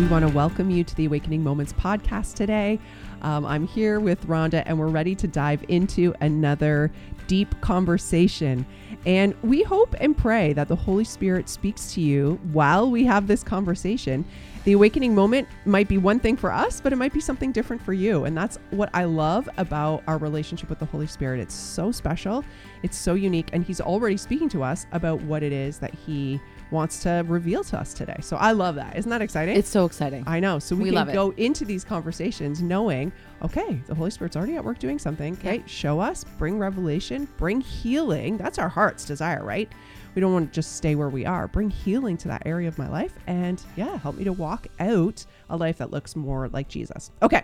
we want to welcome you to the Awakening Moments podcast today. Um, I'm here with Rhonda, and we're ready to dive into another deep conversation. And we hope and pray that the Holy Spirit speaks to you while we have this conversation. The awakening moment might be one thing for us, but it might be something different for you. And that's what I love about our relationship with the Holy Spirit. It's so special, it's so unique, and He's already speaking to us about what it is that He wants to reveal to us today. So I love that. Isn't that exciting? It's so exciting. I know. So we, We can go into these conversations knowing, okay, the Holy Spirit's already at work doing something. Okay, Yeah. show us, bring revelation, bring healing. That's our heart's desire, right? We don't want to just stay where we are. Bring healing to that area of my life and yeah, help me to walk out a life that looks more like Jesus. Okay.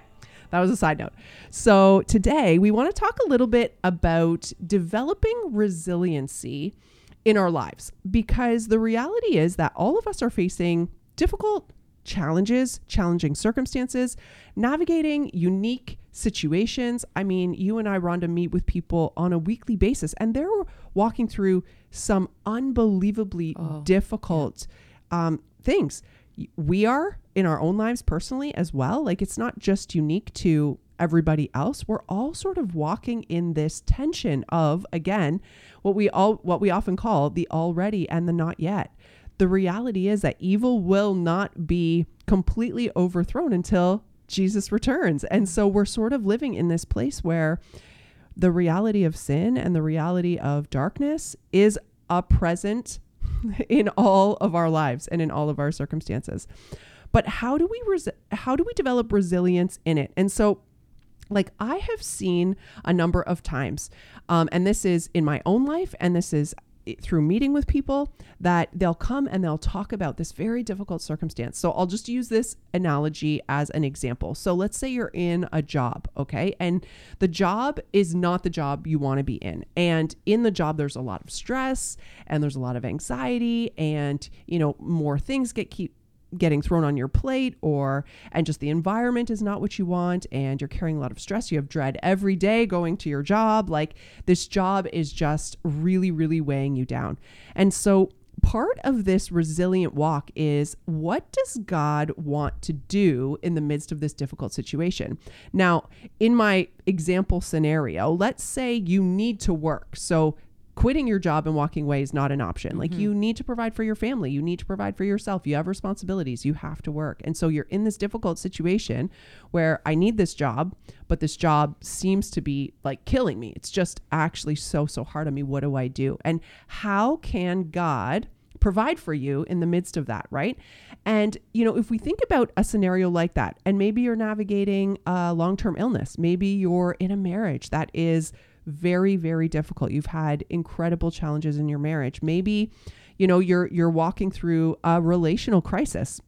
That was a side note. So, today we want to talk a little bit about developing resiliency in our lives because the reality is that all of us are facing difficult challenges, challenging circumstances, navigating unique situations. I mean, you and I, Rhonda, meet with people on a weekly basis, and they're walking through some unbelievably Oh, difficult um, things. We are in our own lives personally as well. Like, it's not just unique to everybody else we're all sort of walking in this tension of again what we all what we often call the already and the not yet the reality is that evil will not be completely overthrown until Jesus returns. And so we're sort of living in this place where the reality of sin and the reality of darkness is a present in all of our lives and in all of our circumstances. But how do we res- how do we develop resilience in it? And so like I have seen a number of times, um, and this is in my own life, and this is through meeting with people that they'll come and they'll talk about this very difficult circumstance. So I'll just use this analogy as an example. So let's say you're in a job, okay? And the job is not the job you want to be in. And in the job there's a lot of stress and there's a lot of anxiety and, you know, more things get keep getting thrown on your plate or and just the environment is not what you want and you're carrying a lot of stress you have dread every day going to your job like this job is just really really weighing you down and so part of this resilient walk is what does God want to do in the midst of this difficult situation? Now, in my example scenario, let's say you need to work. So quitting your job and walking away is not an option. Like mm-hmm. you need to provide for your family, you need to provide for yourself. You have responsibilities, you have to work. And so you're in this difficult situation where I need this job, but this job seems to be like killing me. It's just actually so so hard on me. What do I do? And how can God provide for you in the midst of that, right? And, you know, if we think about a scenario like that, and maybe you're navigating a long term illness, maybe you're in a marriage that is very, very difficult. You've had incredible challenges in your marriage. Maybe, you know, you're you're walking through a relational crisis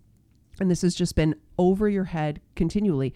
and this has just been over your head continually.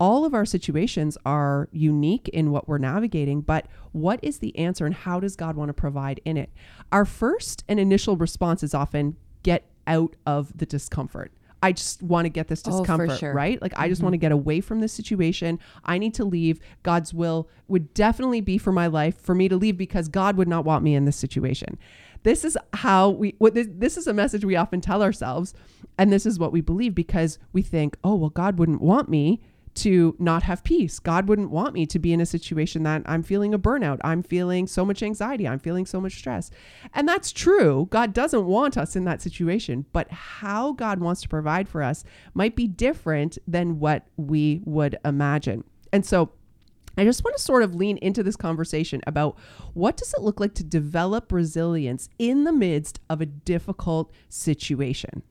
All of our situations are unique in what we're navigating, but what is the answer and how does God want to provide in it? Our first and initial response is often get out of the discomfort. I just want to get this Oh, discomfort, sure. right? Like I just want to mm-hmm. get away from this situation. I need to leave. God's will would definitely be for my life for me to leave because God would not want me in this situation. This is how we what this, this is a message we often tell ourselves and this is what we believe because we think, "Oh, well God wouldn't want me to not have peace. God wouldn't want me to be in a situation that I'm feeling a burnout. I'm feeling so much anxiety. I'm feeling so much stress. And that's true. God doesn't want us in that situation, but how God wants to provide for us might be different than what we would imagine. And so I just want to sort of lean into this conversation about what does it look like to develop resilience in the midst of a difficult situation?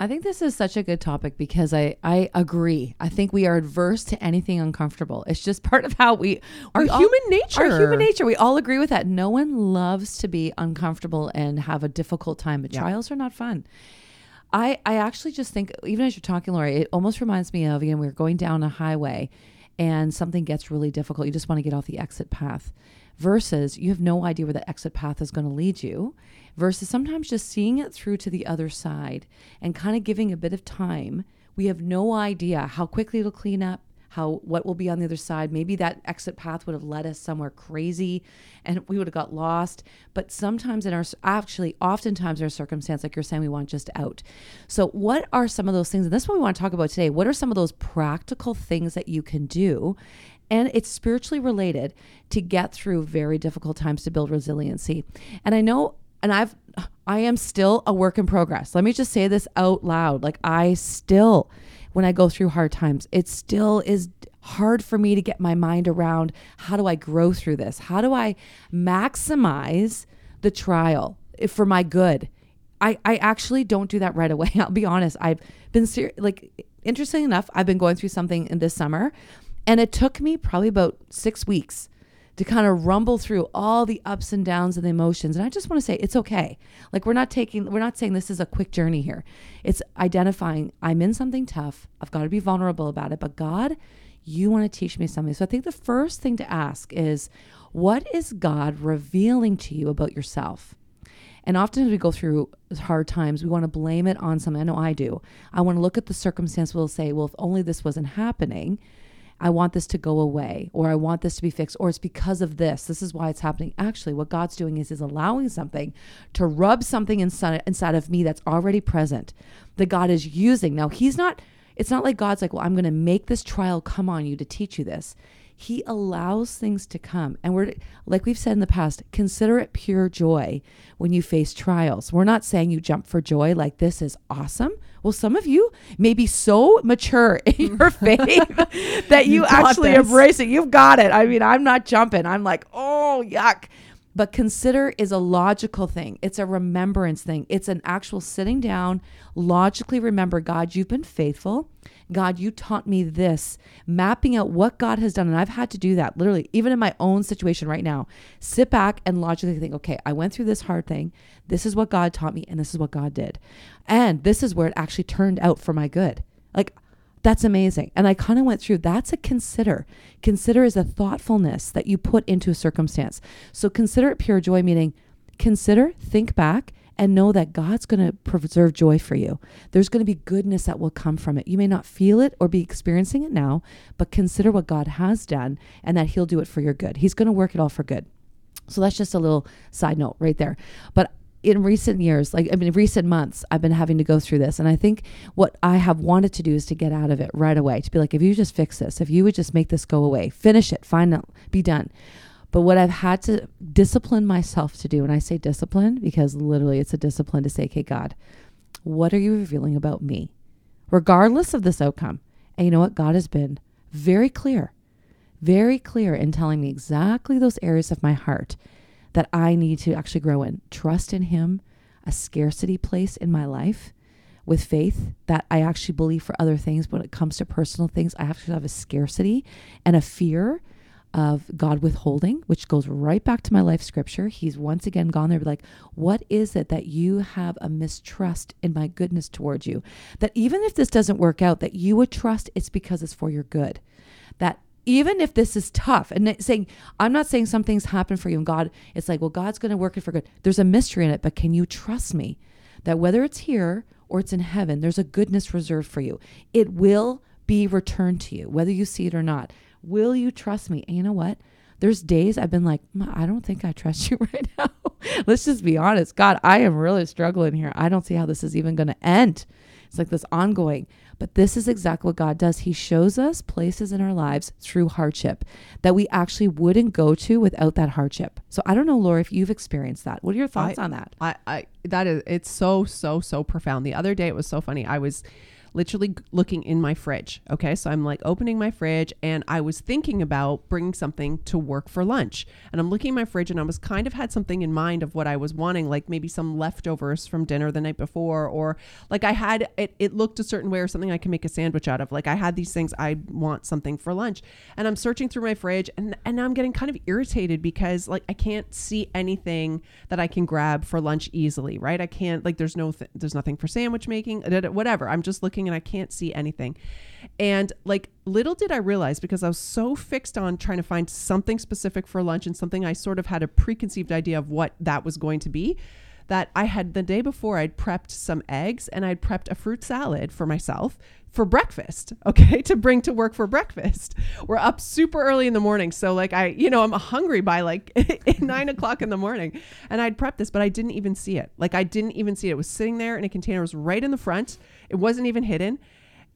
I think this is such a good topic because I, I agree. I think we are adverse to anything uncomfortable. It's just part of how we Our we all- human nature. Our human nature. We all agree with that. No one loves to be uncomfortable and have a difficult time, but Yeah. trials are not fun. I, I actually just think, even as you're talking, Lori, it almost reminds me of, again, we we're going down a highway and something gets really difficult. You just want to get off the exit path versus you have no idea where the exit path is going to lead you versus sometimes just seeing it through to the other side and kind of giving a bit of time. We have no idea how quickly it'll clean up, how what will be on the other side. Maybe that exit path would have led us somewhere crazy and we would have got lost. But sometimes in our actually oftentimes in our circumstance, like you're saying, we want just out. So what are some of those things? And that's what we want to talk about today. What are some of those practical things that you can do? And it's spiritually related to get through very difficult times to build resiliency. And I know and I've I am still a work in progress. Let me just say this out loud. Like I still when I go through hard times, it still is hard for me to get my mind around how do I grow through this? How do I maximize the trial for my good? I, I actually don't do that right away. I'll be honest. I've been ser- like interesting enough, I've been going through something in this summer and it took me probably about 6 weeks to kind of rumble through all the ups and downs of the emotions. And I just want to say it's okay. Like we're not taking we're not saying this is a quick journey here. It's identifying I'm in something tough. I've got to be vulnerable about it, but God, you want to teach me something. So I think the first thing to ask is what is God revealing to you about yourself? And often as we go through hard times, we want to blame it on something. I know I do. I want to look at the circumstance. We'll say, well, if only this wasn't happening, I want this to go away or I want this to be fixed or it's because of this. This is why it's happening. Actually, what God's doing is is allowing something to rub something inside inside of me that's already present that God is using. Now, he's not it's not like God's like, "Well, I'm going to make this trial come on you to teach you this." He allows things to come. And we're, like we've said in the past, consider it pure joy when you face trials. We're not saying you jump for joy like this is awesome. Well, some of you may be so mature in your faith that you, you actually this. embrace it. You've got it. I mean, I'm not jumping. I'm like, oh, yuck. But consider is a logical thing. It's a remembrance thing. It's an actual sitting down, logically remember, God, you've been faithful. God, you taught me this, mapping out what God has done. And I've had to do that literally, even in my own situation right now. Sit back and logically think, okay, I went through this hard thing. This is what God taught me, and this is what God did. And this is where it actually turned out for my good. Like, that's amazing. And I kind of went through that's a consider. Consider is a thoughtfulness that you put into a circumstance. So consider it pure joy, meaning consider, think back, and know that God's going to preserve joy for you. There's going to be goodness that will come from it. You may not feel it or be experiencing it now, but consider what God has done and that He'll do it for your good. He's going to work it all for good. So that's just a little side note right there. But in recent years, like I mean, recent months, I've been having to go through this. And I think what I have wanted to do is to get out of it right away, to be like, if you just fix this, if you would just make this go away, finish it, find out, be done. But what I've had to discipline myself to do, and I say discipline because literally it's a discipline to say, okay, God, what are you revealing about me? Regardless of this outcome. And you know what? God has been very clear, very clear in telling me exactly those areas of my heart that I need to actually grow in. Trust in Him, a scarcity place in my life with faith that I actually believe for other things. But when it comes to personal things, I actually have a scarcity and a fear of God withholding, which goes right back to my life scripture. He's once again gone there, like, what is it that you have a mistrust in my goodness towards you? That even if this doesn't work out, that you would trust it's because it's for your good. That even if this is tough, and saying, I'm not saying some things happen for you and God, it's like, well, God's going to work it for good. There's a mystery in it, but can you trust me that whether it's here or it's in heaven, there's a goodness reserved for you? It will be returned to you, whether you see it or not. Will you trust me? And you know what? There's days I've been like, I don't think I trust you right now. Let's just be honest. God, I am really struggling here. I don't see how this is even going to end. It's like this ongoing. But this is exactly what God does. He shows us places in our lives through hardship that we actually wouldn't go to without that hardship. So I don't know, Lori, if you've experienced that. What are your thoughts I, on that? I, I that is it's so, so, so profound. The other day it was so funny. I was literally looking in my fridge. Okay. So I'm like opening my fridge and I was thinking about bringing something to work for lunch. And I'm looking in my fridge and I was kind of had something in mind of what I was wanting, like maybe some leftovers from dinner the night before, or like I had it, it looked a certain way or something I can make a sandwich out of. Like I had these things, I want something for lunch. And I'm searching through my fridge and, and now I'm getting kind of irritated because like I can't see anything that I can grab for lunch easily, right? I can't, like, there's no, th- there's nothing for sandwich making, whatever. I'm just looking and I can't see anything. And like little did I realize because I was so fixed on trying to find something specific for lunch and something I sort of had a preconceived idea of what that was going to be that I had the day before I'd prepped some eggs and I'd prepped a fruit salad for myself for breakfast, okay, to bring to work for breakfast. We're up super early in the morning. So, like, I, you know, I'm hungry by like nine o'clock in the morning. And I'd prepped this, but I didn't even see it. Like, I didn't even see it. It was sitting there in a container, it was right in the front. It wasn't even hidden.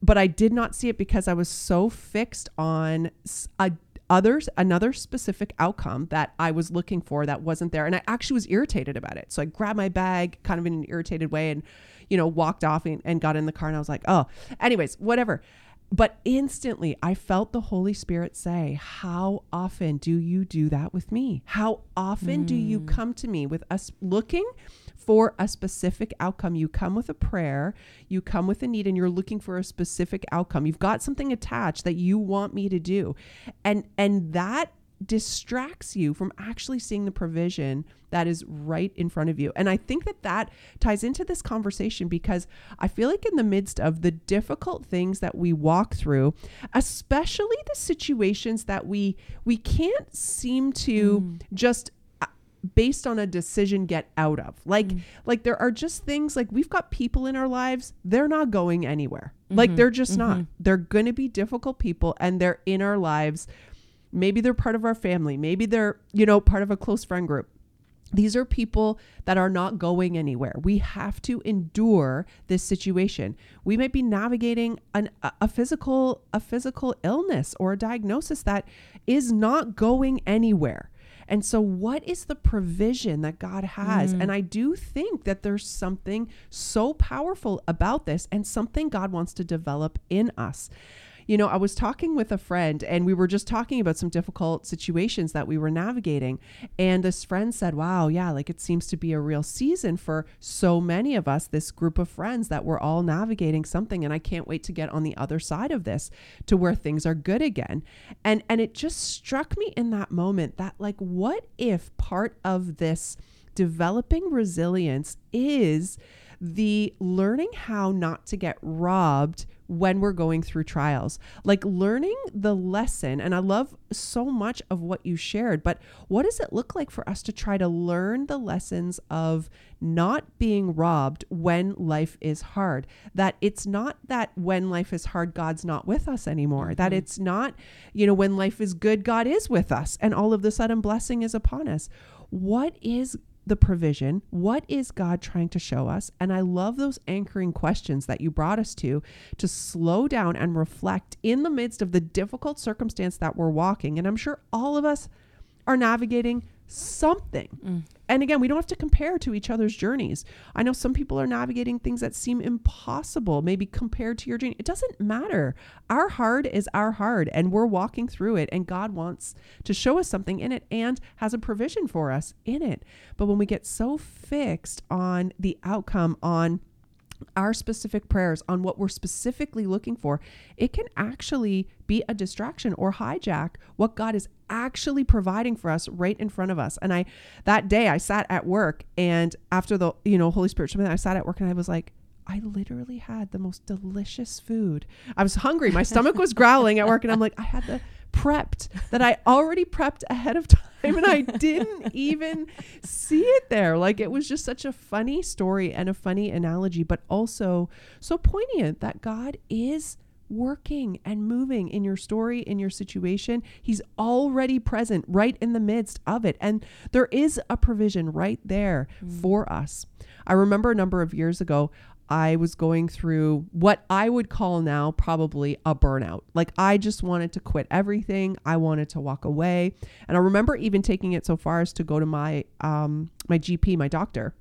But I did not see it because I was so fixed on a others another specific outcome that I was looking for that wasn't there and I actually was irritated about it. So I grabbed my bag kind of in an irritated way and you know, walked off and, and got in the car and I was like, oh, anyways, whatever. But instantly, I felt the Holy Spirit say, How often do you do that with me? How often mm. do you hmm. come to me with us looking for a specific outcome? You come with a prayer, you come with a need, and you're looking for a specific outcome. You've got something attached that you want me to do. And and that distracts you from actually seeing the provision that is right in front of you. And I think that that ties into this conversation because I feel like in the midst of the difficult things that we walk through, especially the situations that we we can't seem to mm. just based on a decision get out of like mm. like there are just things like we've got people in our lives they're not going anywhere mm-hmm. like they're just mm-hmm. not they're going to be difficult people and they're in our lives Maybe they're part of our family. Maybe they're, you know, part of a close friend group. These are people that are not going anywhere. We have to endure this situation. We might be navigating an, a physical a physical illness or a diagnosis that is not going anywhere. And so, what is the provision that God has? Mm. And I do think that there's something so powerful about this and something God wants to develop in us. You know, I was talking with a friend and we were just talking about some difficult situations that we were navigating. And this friend said, Wow, yeah, like it seems to be a real season for so many of us, this group of friends that we're all navigating something. And I can't wait to get on the other side of this to where things are good again. And and it just struck me in that moment that like what if part of this developing resilience is the learning how not to get robbed when we're going through trials. Like learning the lesson, and I love so much of what you shared, but what does it look like for us to try to learn the lessons of not being robbed when life is hard? That it's not that when life is hard, God's not with us anymore. Mm-hmm. That it's not, you know, when life is good, God is with us, and all of the sudden blessing is upon us. What is the provision? What is God trying to show us? And I love those anchoring questions that you brought us to to slow down and reflect in the midst of the difficult circumstance that we're walking. And I'm sure all of us are navigating something. Mm. And again, we don't have to compare to each other's journeys. I know some people are navigating things that seem impossible, maybe compared to your journey. It doesn't matter. Our hard is our hard, and we're walking through it, and God wants to show us something in it and has a provision for us in it. But when we get so fixed on the outcome, on our specific prayers on what we're specifically looking for, it can actually be a distraction or hijack what God is actually providing for us right in front of us. And I that day I sat at work and after the, you know, Holy Spirit I sat at work and I was like, I literally had the most delicious food. I was hungry. My stomach was growling at work and I'm like, I had the prepped that I already prepped ahead of time and I didn't even see it there. Like it was just such a funny story and a funny analogy, but also so poignant that God is working and moving in your story, in your situation. He's already present right in the midst of it. And there is a provision right there mm. for us. I remember a number of years ago, I was going through what I would call now probably a burnout. Like I just wanted to quit everything. I wanted to walk away. And I remember even taking it so far as to go to my um my GP, my doctor,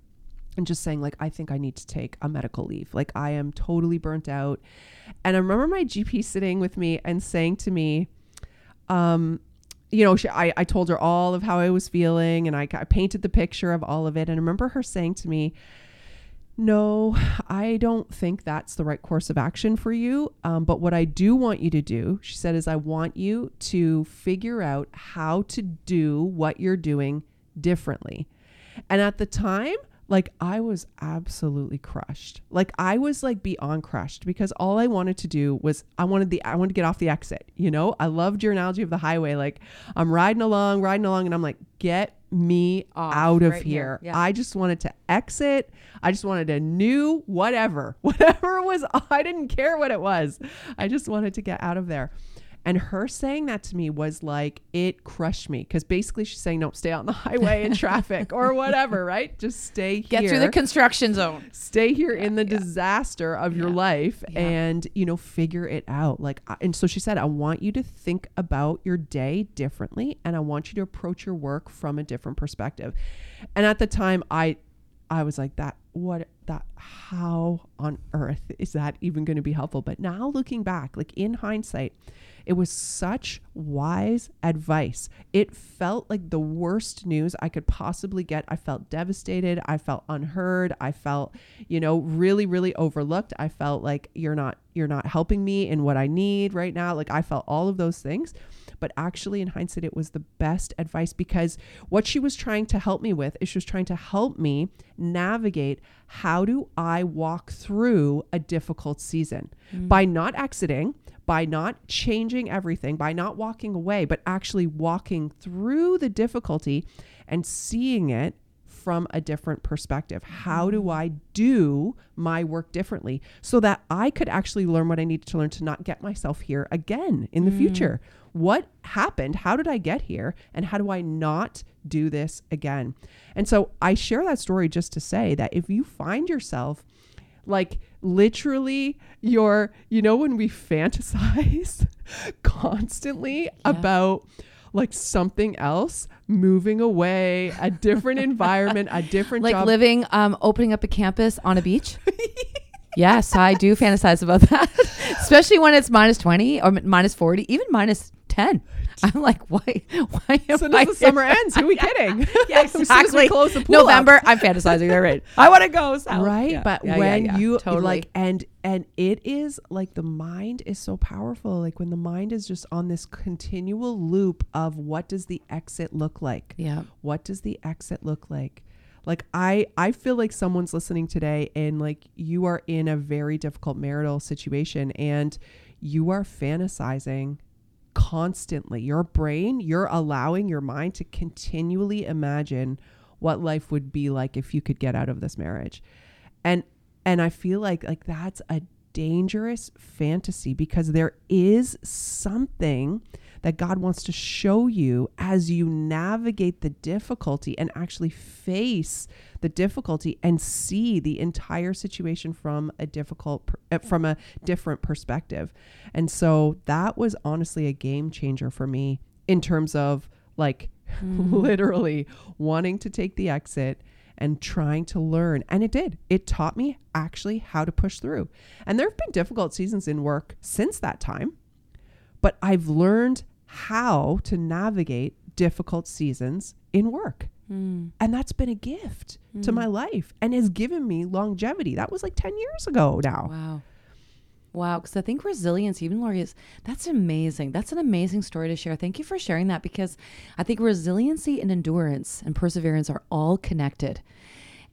and just saying like I think I need to take a medical leave. Like I am totally burnt out. And I remember my GP sitting with me and saying to me um you know, she, I, I told her all of how I was feeling and I, I painted the picture of all of it. And I remember her saying to me, no, I don't think that's the right course of action for you. Um, but what I do want you to do, she said, is I want you to figure out how to do what you're doing differently. And at the time, like I was absolutely crushed. Like I was like beyond crushed because all I wanted to do was I wanted the I wanted to get off the exit, you know? I loved your analogy of the highway. Like I'm riding along, riding along and I'm like, get me Off, out of right here. here. Yeah. I just wanted to exit. I just wanted a new whatever. Whatever it was, I didn't care what it was. I just wanted to get out of there. And her saying that to me was like, it crushed me. Because basically she's saying, no, stay on the highway in traffic or whatever, right? Just stay here Get through the construction zone. stay here in the disaster of your life Yeah. and you know figure it out like I- and so she said i want you to think about your day differently and i want you to approach your work from a different perspective and at the time i i was like that what that how on earth is that even going to be helpful but now looking back like in hindsight it was such wise advice. It felt like the worst news I could possibly get. I felt devastated. I felt unheard. I felt, you know, really really overlooked. I felt like you're not you're not helping me in what I need right now. Like I felt all of those things. But actually in hindsight it was the best advice because what she was trying to help me with is she was trying to help me navigate how do I walk through a difficult season mm. by not exiting by not changing everything, by not walking away, but actually walking through the difficulty and seeing it from a different perspective. How do mm. I do my work differently so that I could actually learn what I needed to learn to not get myself here again in the mm. future? What happened? How did I get here? And how do I not do this again? And so I share that story just to say that if you find yourself like literally your you know when we fantasize constantly about like something else moving away a different environment a different Like job living, um, opening up a campus on a beach. yes, I do fantasize about that, especially when it's minus 20 or minus 40, even minus 10. I'm like, why? Why am so I as the summer ends who are we kidding Yeah, As soon as exactly. we close the pool. November, I'm fantasizing. They're right. I want to go south. right Yeah, but yeah, when yeah, you totally. like and and it is like the mind is so powerful like when the mind is just on this continual loop of what does the exit look like yeah, what does the exit look like like i i feel like someone's listening today and like you are in a very difficult marital situation and you are fantasizing constantly. Your brain you're allowing your mind to continually imagine what life would be like if you could get out of this marriage. And and i feel like like that's a dangerous fantasy because there is something that God wants to show you as you navigate the difficulty and actually face the difficulty and see the entire situation from a difficult uh, from a different perspective. And so that was honestly a game changer for me in terms of like literally wanting to take the exit and trying to learn. And it did. It taught me actually how to push through. And there have been difficult seasons in work since that time, but I've learned how to navigate difficult seasons in work. Hmm. And that's been a gift to my life and has given me longevity. That was like 10 years ago now. Wow. Wow, because I think resilience, even Lori, is that's amazing. That's an amazing story to share. Thank you for sharing that because I think resiliency and endurance and perseverance are all connected.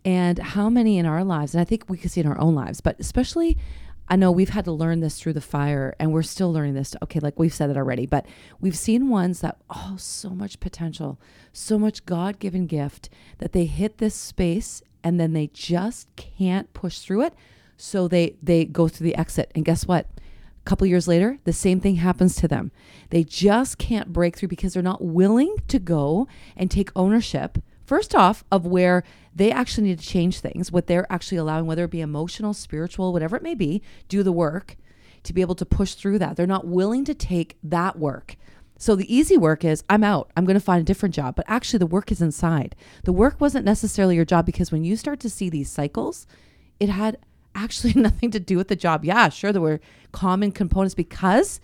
And how many in our lives, and I think we can see in our own lives, but especially I know we've had to learn this through the fire and we're still learning this. Okay, like we've said it already, but we've seen ones that, oh, so much potential, so much God given gift that they hit this space and then they just can't push through it. So they they go through the exit. And guess what? A couple years later, the same thing happens to them. They just can't break through because they're not willing to go and take ownership first off of where they actually need to change things what they're actually allowing whether it be emotional spiritual whatever it may be do the work to be able to push through that. They're not willing to take that work. So the easy work is i'm out. I'm going to find a different job. But actually the work is inside. The work wasn't necessarily your job because when you start to see these cycles it had actually nothing to do with the job. Yeah sure there were common components because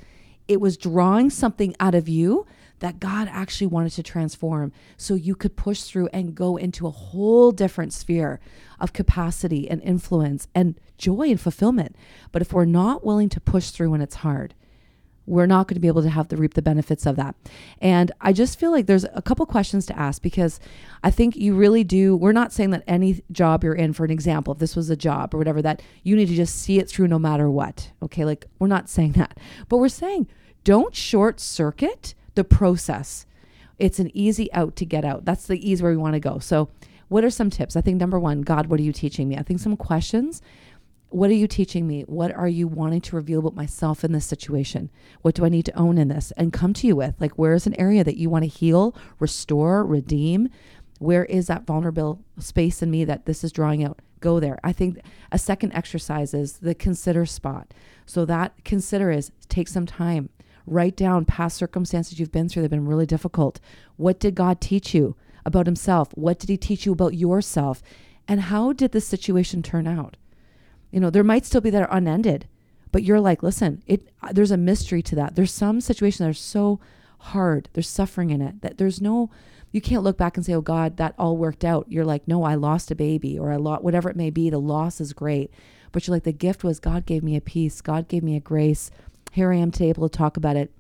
it was drawing something out of you that God actually wanted to transform so you could push through and go into a whole different sphere of capacity and influence and joy and fulfillment. But if we're not willing to push through when it's hard, we're not going to be able to have the reap the benefits of that. And I just feel like there's a couple questions to ask because I think you really do. We're not saying that any job you're in, for an example, if this was a job or whatever, that you need to just see it through no matter what. Okay. Like we're not saying that, but we're saying don't short circuit the process. It's an easy out to get out. That's the ease where we want to go. So, what are some tips? I think number one, God, what are you teaching me? I think some questions. What are you teaching me? What are you wanting to reveal about myself in this situation? What do I need to own in this? And come to you with like, where is an area that you want to heal, restore, redeem? Where is that vulnerable space in me that this is drawing out? Go there. I think a second exercise is the consider spot. So that consider is take some time, write down past circumstances you've been through that have been really difficult. What did God teach you about Himself? What did He teach you about yourself? And how did the situation turn out? You know, there might still be that are unended, but you're like, listen, it. There's a mystery to that. There's some situations that are so hard. There's suffering in it that there's no you can't look back and say, oh God, that all worked out. You're like, no, I lost a baby or I lost whatever it may be. The loss is great. But you're like, the gift was God gave me a peace. God gave me a grace. Here I am today able to talk about it.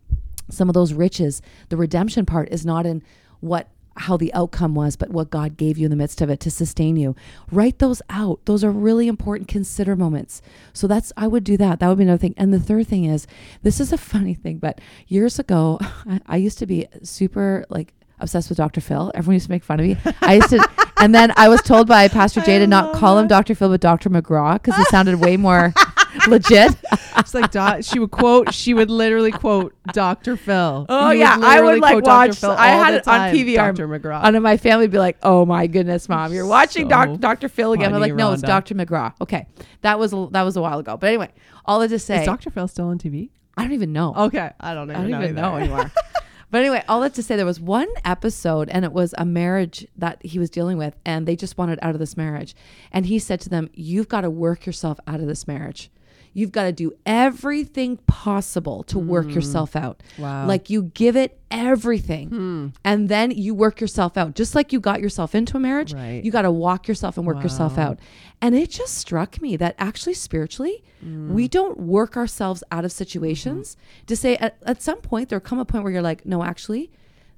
Some of those riches, the redemption part is not in what how the outcome was, but what God gave you in the midst of it to sustain you. Write those out. Those are really important consider moments. So that's I would do that. That would be another thing. And the third thing is, this is a funny thing, but years ago, I used to be super like obsessed with Dr. Phil. Everyone used to make fun of me. I used to, and then I was told by Pastor Jay to not call him Dr. Phil, but Dr. McGraw because it sounded way more legit. It's like doc, she would quote. She would literally quote Dr. Phil. Oh You yeah, I would like watch. Phil I had it on PVR. Dr. McGraw. And my family would be like, "Oh my goodness, mom, you're watching So doc, Dr. Phil again." I'm like, "No, it's Dr. McGraw." Okay, that was a, that was a while ago. But anyway, all that to say, Is Dr. Phil still on TV? I don't even know. Okay, I don't I even don't know. even know anymore. but anyway, all that to say, there was one episode, and it was a marriage that he was dealing with, and they just wanted out of this marriage. And he said to them, "You've got to work yourself out of this marriage. You've got to do everything possible to work mm. yourself out. Wow. Like you give it everything, hmm. and then you work yourself out. Just like you got yourself into a marriage, Right. you got to walk yourself and work yourself out. And it just struck me that actually spiritually, mm. we don't work ourselves out of mm-hmm. situations to say at, at some point there'll come a point where you're like, no, actually,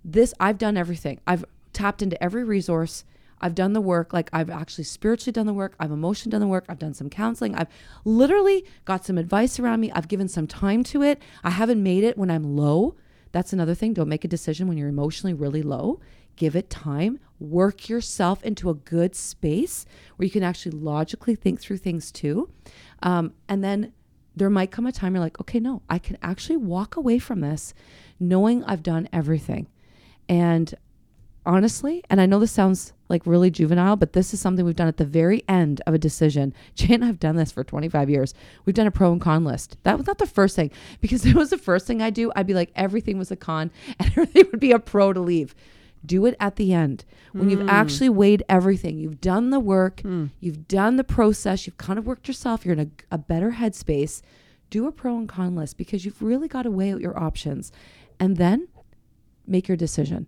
this I've done everything. I've tapped into every resource. I've done the work. Like I've actually spiritually done the work. I've emotionally done the work. I've done some counseling. I've literally got some advice around me. I've given some time to it. I haven't made it when I'm low. That's another thing. Don't make a decision when you're emotionally really low. Give it time. Work yourself into a good space where you can actually logically think through things too. Um, and then there might come a time you're like, okay, no, I can actually walk away from this knowing I've done everything. And honestly, and I know this sounds like really juvenile, but this is something we've done at the very end of a decision. Jay and I have done this for 25 years. We've done a pro and con list. That was not the first thing because if it was the first thing I do, I'd be like, everything was a con and everything would be a pro to leave. Do it at the end when you've hmm. actually weighed everything. You've done the work, hmm. you've done the process, you've kind of worked yourself, you're in a, a better headspace. Do a pro and con list because you've really got to weigh out your options and then make your decision.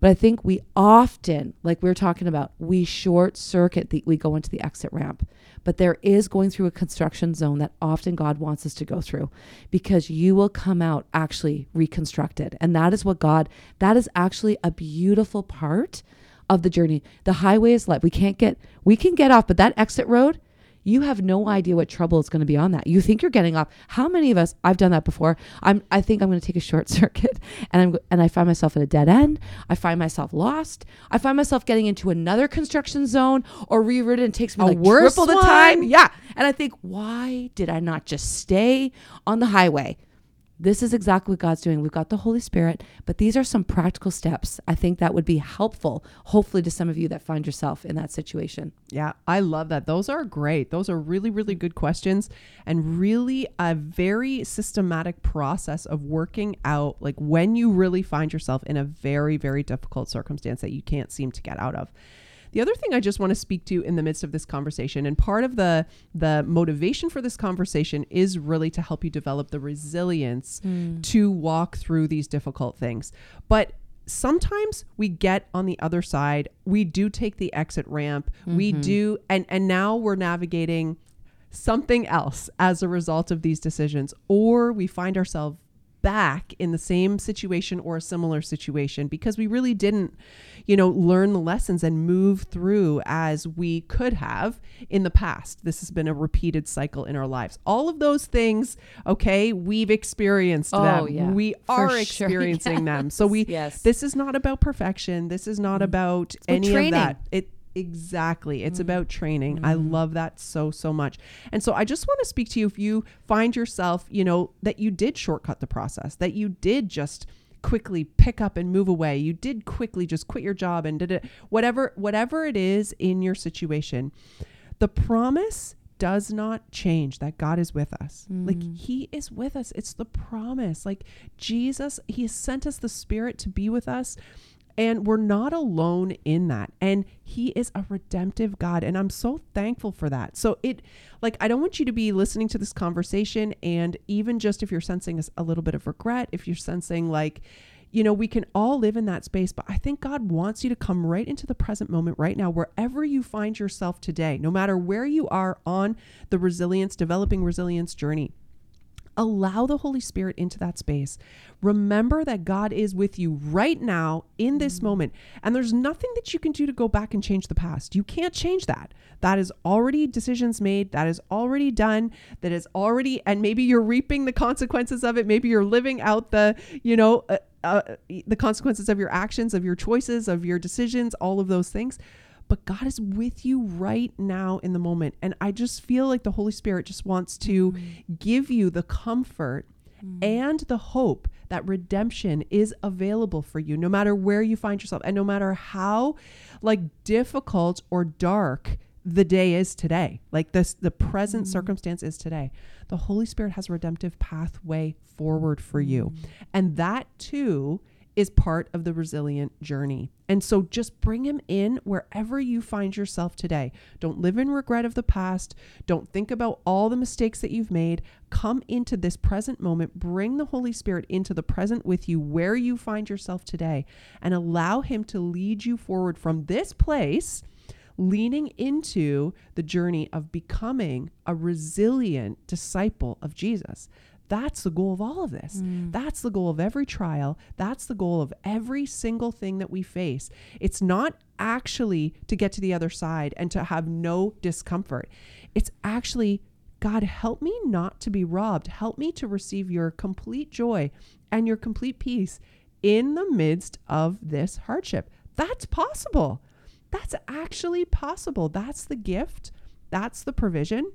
But I think we often, like we are talking about, we short circuit the, we go into the exit ramp. But there is going through a construction zone that often God wants us to go through because you will come out actually reconstructed. And that is what God, that is actually a beautiful part of the journey. The highway is life. We can't get, we can get off, but that exit road, you have no idea what trouble is going to be on that. You think you're getting off. How many of us? I've done that before. I'm. I think I'm going to take a short circuit, and I'm. And I find myself at a dead end. I find myself lost. I find myself getting into another construction zone or rerouted, and it takes me A like worse triple the time. Yeah, and I think, why did I not just stay on the highway? This is exactly what God's doing. We've got the Holy Spirit, but these are some practical steps. I think that would be helpful, hopefully, to some of you that find yourself in that situation. Yeah, I love that. Those are great. Those are really, really good questions and really a very systematic process of working out like when you really find yourself in a very, very difficult circumstance that you can't seem to get out of. The other thing I just want to speak to in the midst of this conversation, and part of the the motivation for this conversation is really to help you develop the resilience hmm. to walk through these difficult things. But sometimes we get on the other side we do take the exit ramp we mm-hmm. do and and now we're navigating something else as a result of these decisions or we find ourselves back in the same situation or a similar situation because we really didn't, you know, learn the lessons and move through as we could have in the past. This has been a repeated cycle in our lives. All of those things, okay, we've experienced Oh, them. yeah. We are sure. experiencing them. So we Yes. this is not about perfection. This is not about about any training. of that. It exactly. It's about training. I Mm. love that so so much. And so I just want to speak to you if you find yourself, you know, that you did shortcut the process, that you did just quickly pick up and move away. You did quickly just quit your job and did it whatever whatever it is in your situation. The promise does not change that God is with us. Like he is with us. It's the promise. Like Jesus, he has sent us the spirit to be with us and we're not alone in that. And he is a redemptive God and I'm so thankful for that. So it like I don't want you to be listening to this conversation and even just if you're sensing a little bit of regret, if you're sensing like you know, we can all live in that space, but I think God wants you to come right into the present moment right now, wherever you find yourself today, no matter where you are on the resilience, developing resilience journey. Allow the Holy Spirit into that space. Remember that God is with you right now in this moment. And there's nothing that you can do to go back and change the past. You can't change that. That is already decisions made. That is already done. That is already, and maybe you're reaping the consequences of it. Maybe you're living out the, you know, uh, uh, the consequences of your actions, of your choices, of your decisions, all of those things but God is with you right now in the moment. And I just feel like the Holy Spirit just wants to mm. give you the comfort mm. and the hope that redemption is available for you no matter where you find yourself and no matter how like difficult or dark the day is today like this the present mm. circumstance is today the holy spirit has a redemptive pathway forward for you. And that too is part of the resilient journey. And so just bring him in wherever you find yourself today. Don't live in regret of the past. Don't think about all the mistakes that you've made. Come into this present moment. Bring the Holy Spirit into the present with you where you find yourself today and allow him to lead you forward from this place leaning into the journey of becoming a resilient disciple of Jesus. That's the goal of all of this. Mm. That's the goal of every trial. That's the goal of every single thing that we face. It's not actually to get to the other side and to have no discomfort. It's actually, God, help me not to be robbed. Help me to receive your complete joy and your complete peace in the midst of this hardship. That's possible. That's actually possible. That's the gift. That's the provision.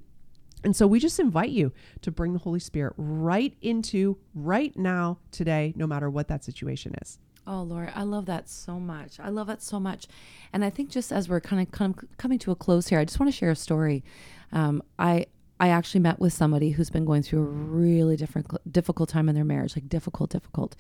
And so we just invite you to bring the Holy Spirit right into right now, today, no matter what that situation is. Oh, Lori, I love that so much. I love that so much. And I think just as we're kind of come, coming to a close here, I just want to share a story. Um, I I actually met with somebody who's been going through a really different difficult time in their marriage, like difficult, difficult.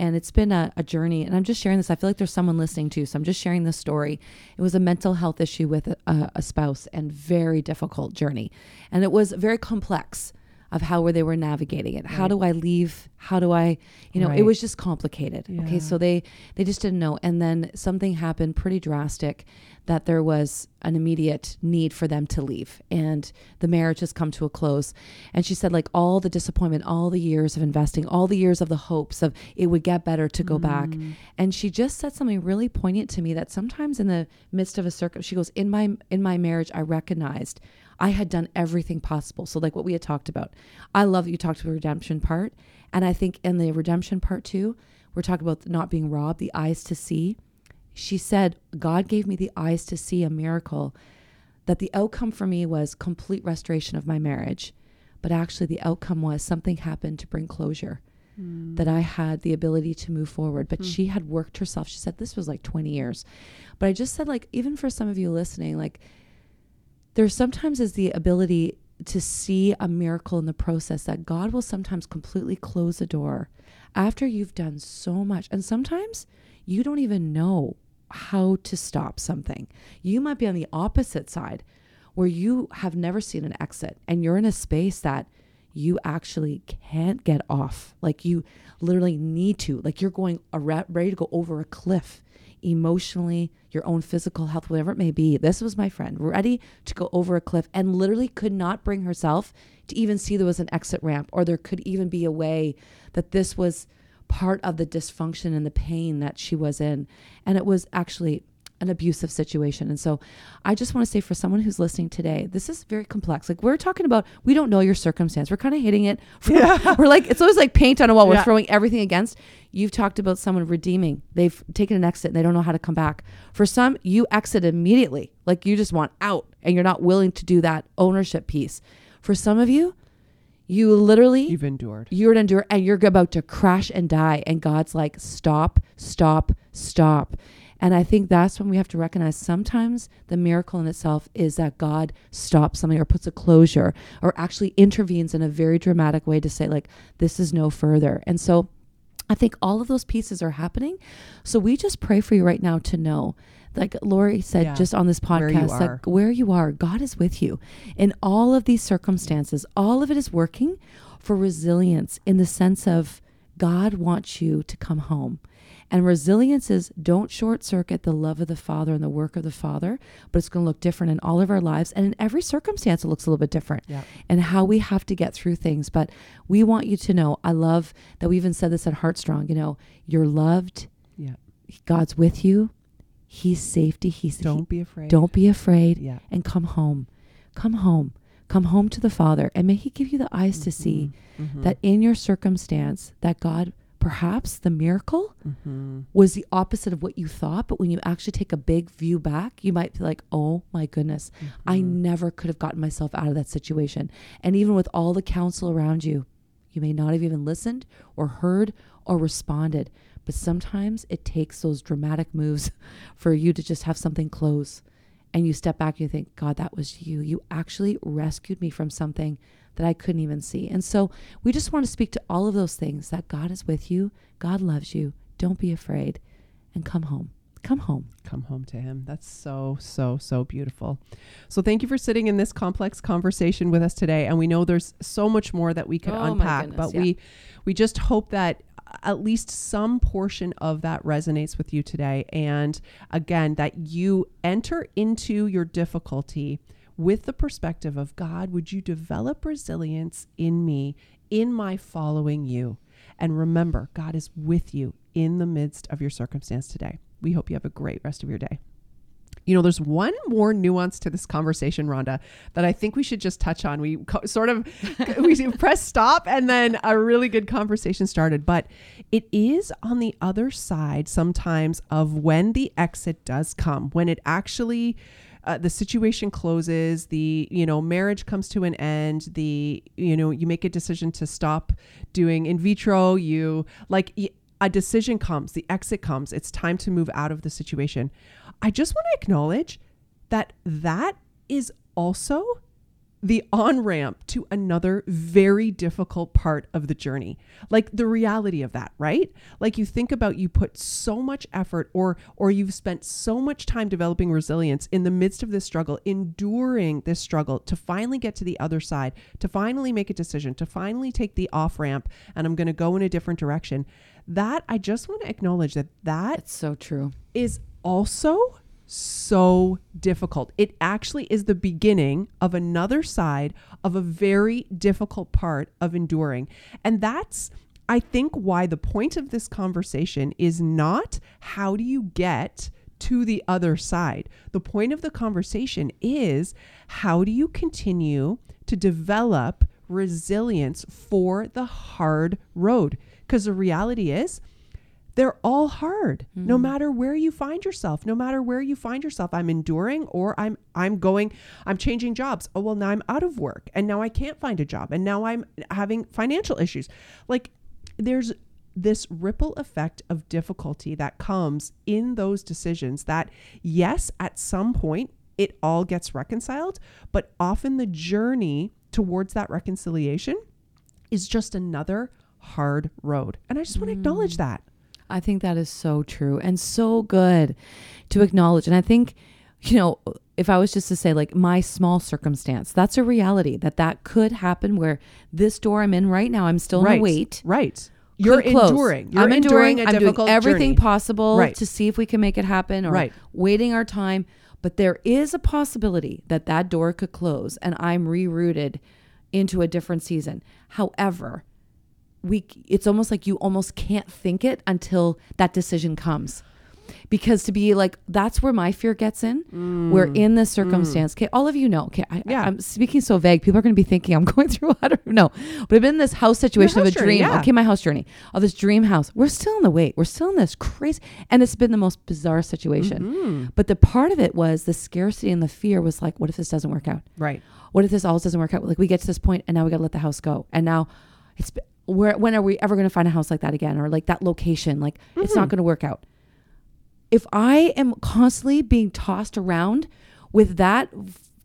And it's been a, a journey. And I'm just sharing this. I feel like there's someone listening too. So I'm just sharing this story. It was a mental health issue with a, a spouse and very difficult journey. And it was very complex of how were they were navigating it. How Right. do I leave? How do I, you know, it was just complicated. Yeah. Okay. So they, they just didn't know. And then something happened pretty drastic that there was an immediate need for them to leave. And the marriage has come to a close. And she said, like, all the disappointment, all the years of investing, all the years of the hopes of it would get better to go mm. back. And she just said something really poignant to me that sometimes in the midst of a circle, she goes, in my, in my marriage, I recognized I had done everything possible. So, like what we had talked about, I love that you talked about the redemption part. And I think in the redemption part too, we're talking about not being robbed, the eyes to see. She said, God gave me the eyes to see a miracle, that the outcome for me was complete restoration of my marriage. But actually, the outcome was something happened to bring closure, hmm. that I had the ability to move forward. But hmm. she had worked herself. She said this was like 20 years. But I just said, like, even for some of you listening, like, there sometimes is the ability to see a miracle in the process that God will sometimes completely close the door after you've done so much. And sometimes you don't even know how to stop something. You might be on the opposite side where you have never seen an exit and you're in a space that you actually can't get off. Like you literally need to, like you're going a ready to go over a cliff emotionally, your own physical health, whatever it may be. This was my friend, ready to go over a cliff and literally could not bring herself to even see there was an exit ramp or there could even be a way that this was part of the dysfunction and the pain that she was in. And it was actually an abusive situation. And so I just want to say for someone who's listening today, this is very complex. Like we're talking about, we don't know your circumstance. We're kind of hitting it. From, yeah. We're like, it's always like paint on a wall. We're yeah. throwing everything against. You've talked about someone redeeming. They've taken an exit and they don't know how to come back. For some, you exit immediately. Like you just want out and you're not willing to do that ownership piece. For some of you, you literally you've endured. You're endured and you're about to crash and die. And God's like, stop, stop, stop. And I think that's when we have to recognize sometimes the miracle in itself is that God stops something or puts a closure or actually intervenes in a very dramatic way to say, like, this is no further. And so I think all of those pieces are happening. So we just pray for you right now to know like Lori said yeah. just on this podcast, where like where you are, God is with you in all of these circumstances. All of it is working for resilience in the sense of God wants you to come home. And resilience is don't short circuit the love of the Father and the work of the Father, but it's going to look different in all of our lives. And in every circumstance, it looks a little bit different yeah. and how we have to get through things. But we want you to know, I love that we even said this at Heartstrong, you know, you're loved. Yeah. God's with you. He's safety. He's don't he, be afraid. Don't be afraid. Yeah. And come home. Come home. Come home to the Father. And may He give you the eyes mm-hmm. to see mm-hmm. that in your circumstance, that God perhaps the miracle mm-hmm. was the opposite of what you thought. But when you actually take a big view back, you might be like, oh my goodness, mm-hmm. I never could have gotten myself out of that situation. And even with all the counsel around you, you may not have even listened or heard or responded. But sometimes it takes those dramatic moves for you to just have something close. And you step back and you think, God, that was you. You actually rescued me from something that I couldn't even see. And so we just want to speak to all of those things that God is with you, God loves you. Don't be afraid and come home. Come home. Come home to Him. That's so, so, so beautiful. So, thank you for sitting in this complex conversation with us today. And we know there's so much more that we could oh unpack, goodness, but yeah. we, we just hope that at least some portion of that resonates with you today. And again, that you enter into your difficulty with the perspective of God, would you develop resilience in me, in my following you? And remember, God is with you in the midst of your circumstance today. We hope you have a great rest of your day. You know, there's one more nuance to this conversation, Rhonda, that I think we should just touch on. We co- sort of we press stop, and then a really good conversation started. But it is on the other side sometimes of when the exit does come, when it actually uh, the situation closes, the you know marriage comes to an end, the you know you make a decision to stop doing in vitro, you like a decision comes, the exit comes, it's time to move out of the situation. I just want to acknowledge that that is also the on ramp to another very difficult part of the journey. Like the reality of that, right? Like you think about you put so much effort or or you've spent so much time developing resilience in the midst of this struggle, enduring this struggle to finally get to the other side, to finally make a decision, to finally take the off ramp and I'm going to go in a different direction. That I just want to acknowledge that that it's so true. is also so difficult. It actually is the beginning of another side of a very difficult part of enduring. And that's, I think, why the point of this conversation is not how do you get to the other side. The point of the conversation is how do you continue to develop resilience for the hard road? Because the reality is, they're all hard mm-hmm. no matter where you find yourself no matter where you find yourself. I'm enduring or i'm i'm going i'm changing jobs. Oh well now i'm out of work and now i can't find a job and now i'm having financial issues. Like there's this ripple effect of difficulty that comes in those decisions that yes at some point it all gets reconciled but often the journey towards that reconciliation is just another hard road. And i just want to acknowledge mm. that I think that is so true and so good to acknowledge. And I think, you know, if I was just to say like my small circumstance, that's a reality that that could happen where this door I'm in right now, I'm still right, in the wait. Right. You're close. enduring. You're I'm enduring, enduring. a I'm doing everything journey. possible Right. to see if we can make it happen, or Right. waiting our time. But there is a possibility that that door could close, and I'm rerouted into a different season. However, we it's almost like you almost can't think it until that decision comes because to be like that's where my fear gets in we're in this circumstance okay all of you know okay I, Mm. Yeah. i'm speaking so vague people are going to be thinking i'm going through i don't know but i've been in this house situation house of a journey, dream yeah. okay my house journey of this dream house we're still in the wait we're still in this crazy and it's been the most bizarre situation Mm-hmm. but the part of it was the scarcity and the fear was like what if this doesn't work out Right. what if this all doesn't work out? Like we get to this point and now we got to let the house go. And now it's where when are we ever going to find a house like that again or like that location? Like it's Mm-hmm. not going to work out. If I am constantly being tossed around with that,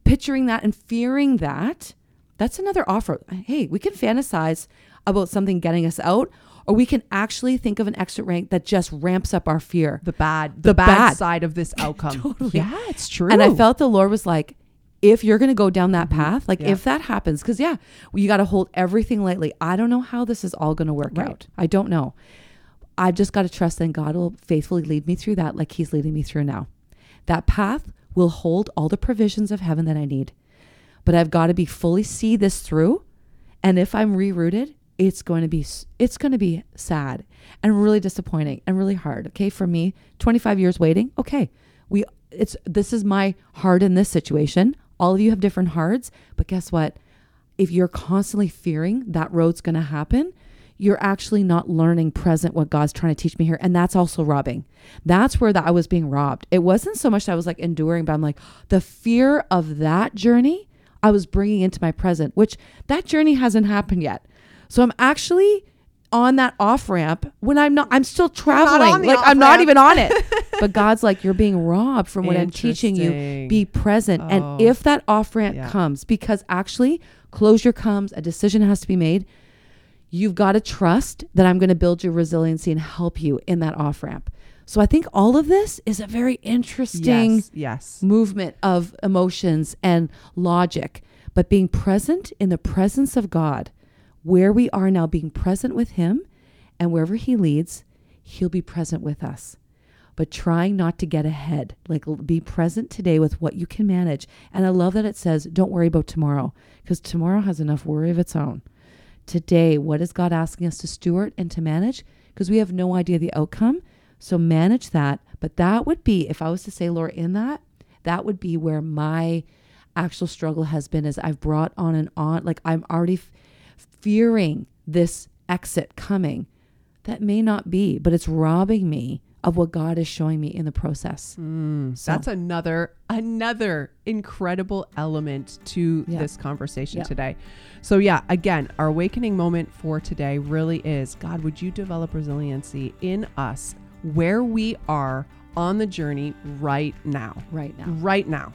picturing that and fearing that, that's another offer. Hey, we can fantasize about something getting us out, or we can actually think of an exit rank that just ramps up our fear. The bad, the, The bad, bad. side of this outcome. Totally. Yeah, it's true. And I felt the Lord was like, if you're going to go down that path, like Mm-hmm. Yeah. if that happens, because yeah, you got to hold everything lightly. I don't know how this is all going to work Right. out. I don't know. I've just got to trust that God will faithfully lead me through that, like He's leading me through now. That path will hold all the provisions of heaven that I need, but I've got to be fully see this through. And if I'm rerouted, it's going to be it's going to be sad and really disappointing and really hard. Okay, for me, 25 years waiting. Okay, we it's this is my heart in this situation. All of you have different hards, but guess what? If you're constantly fearing that road's going to happen, you're actually not learning present what God's trying to teach me here, and that's also robbing. That's where that I was being robbed. It wasn't so much that I was like enduring, but I'm like the fear of that journey I was bringing into my present, which that journey hasn't happened yet. So I'm actually on that off ramp when I'm not. I'm still traveling. the like I'm not even on it. but God's like, you're being robbed from what I'm teaching you. Be present, Oh. and if that off ramp Yeah. comes, because actually closure comes, a decision has to be made. You've got to trust that I'm going to build your resiliency and help you in that off ramp. So I think all of this is a very interesting yes, yes. movement of emotions and logic, but being present in the presence of God, where we are now, being present with Him, and wherever He leads, He'll be present with us. But trying not to get ahead, like be present today with what you can manage. And I love that it says, don't worry about tomorrow, because tomorrow has enough worry of its own. Today, what is God asking us to steward and to manage? Because we have no idea the outcome. So manage that. But that would be, if I was to say, Lori, in that, that would be where my actual struggle has been is I've brought on and on, like I'm already f- fearing this exit coming. That may not be, but it's robbing me of what God is showing me in the process. Mm, So- That's another another incredible element to Yeah. this conversation Yeah. today. So yeah, again, our awakening moment for today really is God, would you develop resiliency in us where we are on the journey right now? Right now. Right now.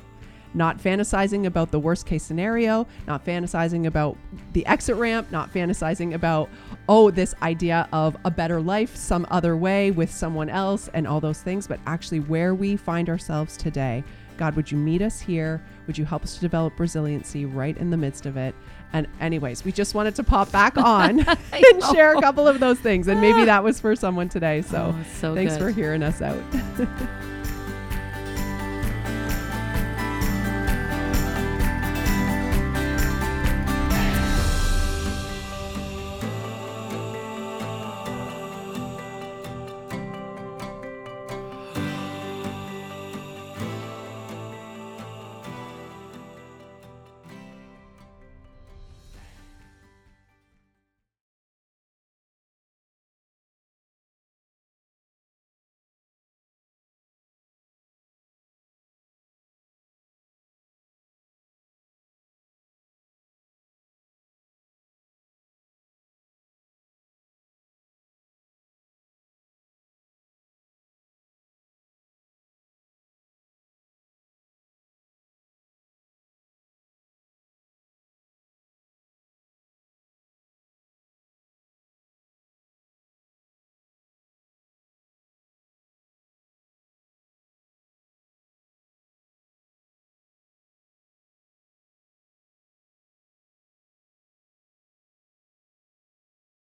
Not fantasizing about the worst case scenario, not fantasizing about the exit ramp, not fantasizing about, oh, this idea of a better life some other way with someone else and all those things, but actually where we find ourselves today. God, would you meet us here? Would you help us to develop resiliency right in the midst of it? And, anyways, we just wanted to pop back on and share a couple of those things. And maybe that was for someone today. So, Oh, so thanks good. for hearing us out.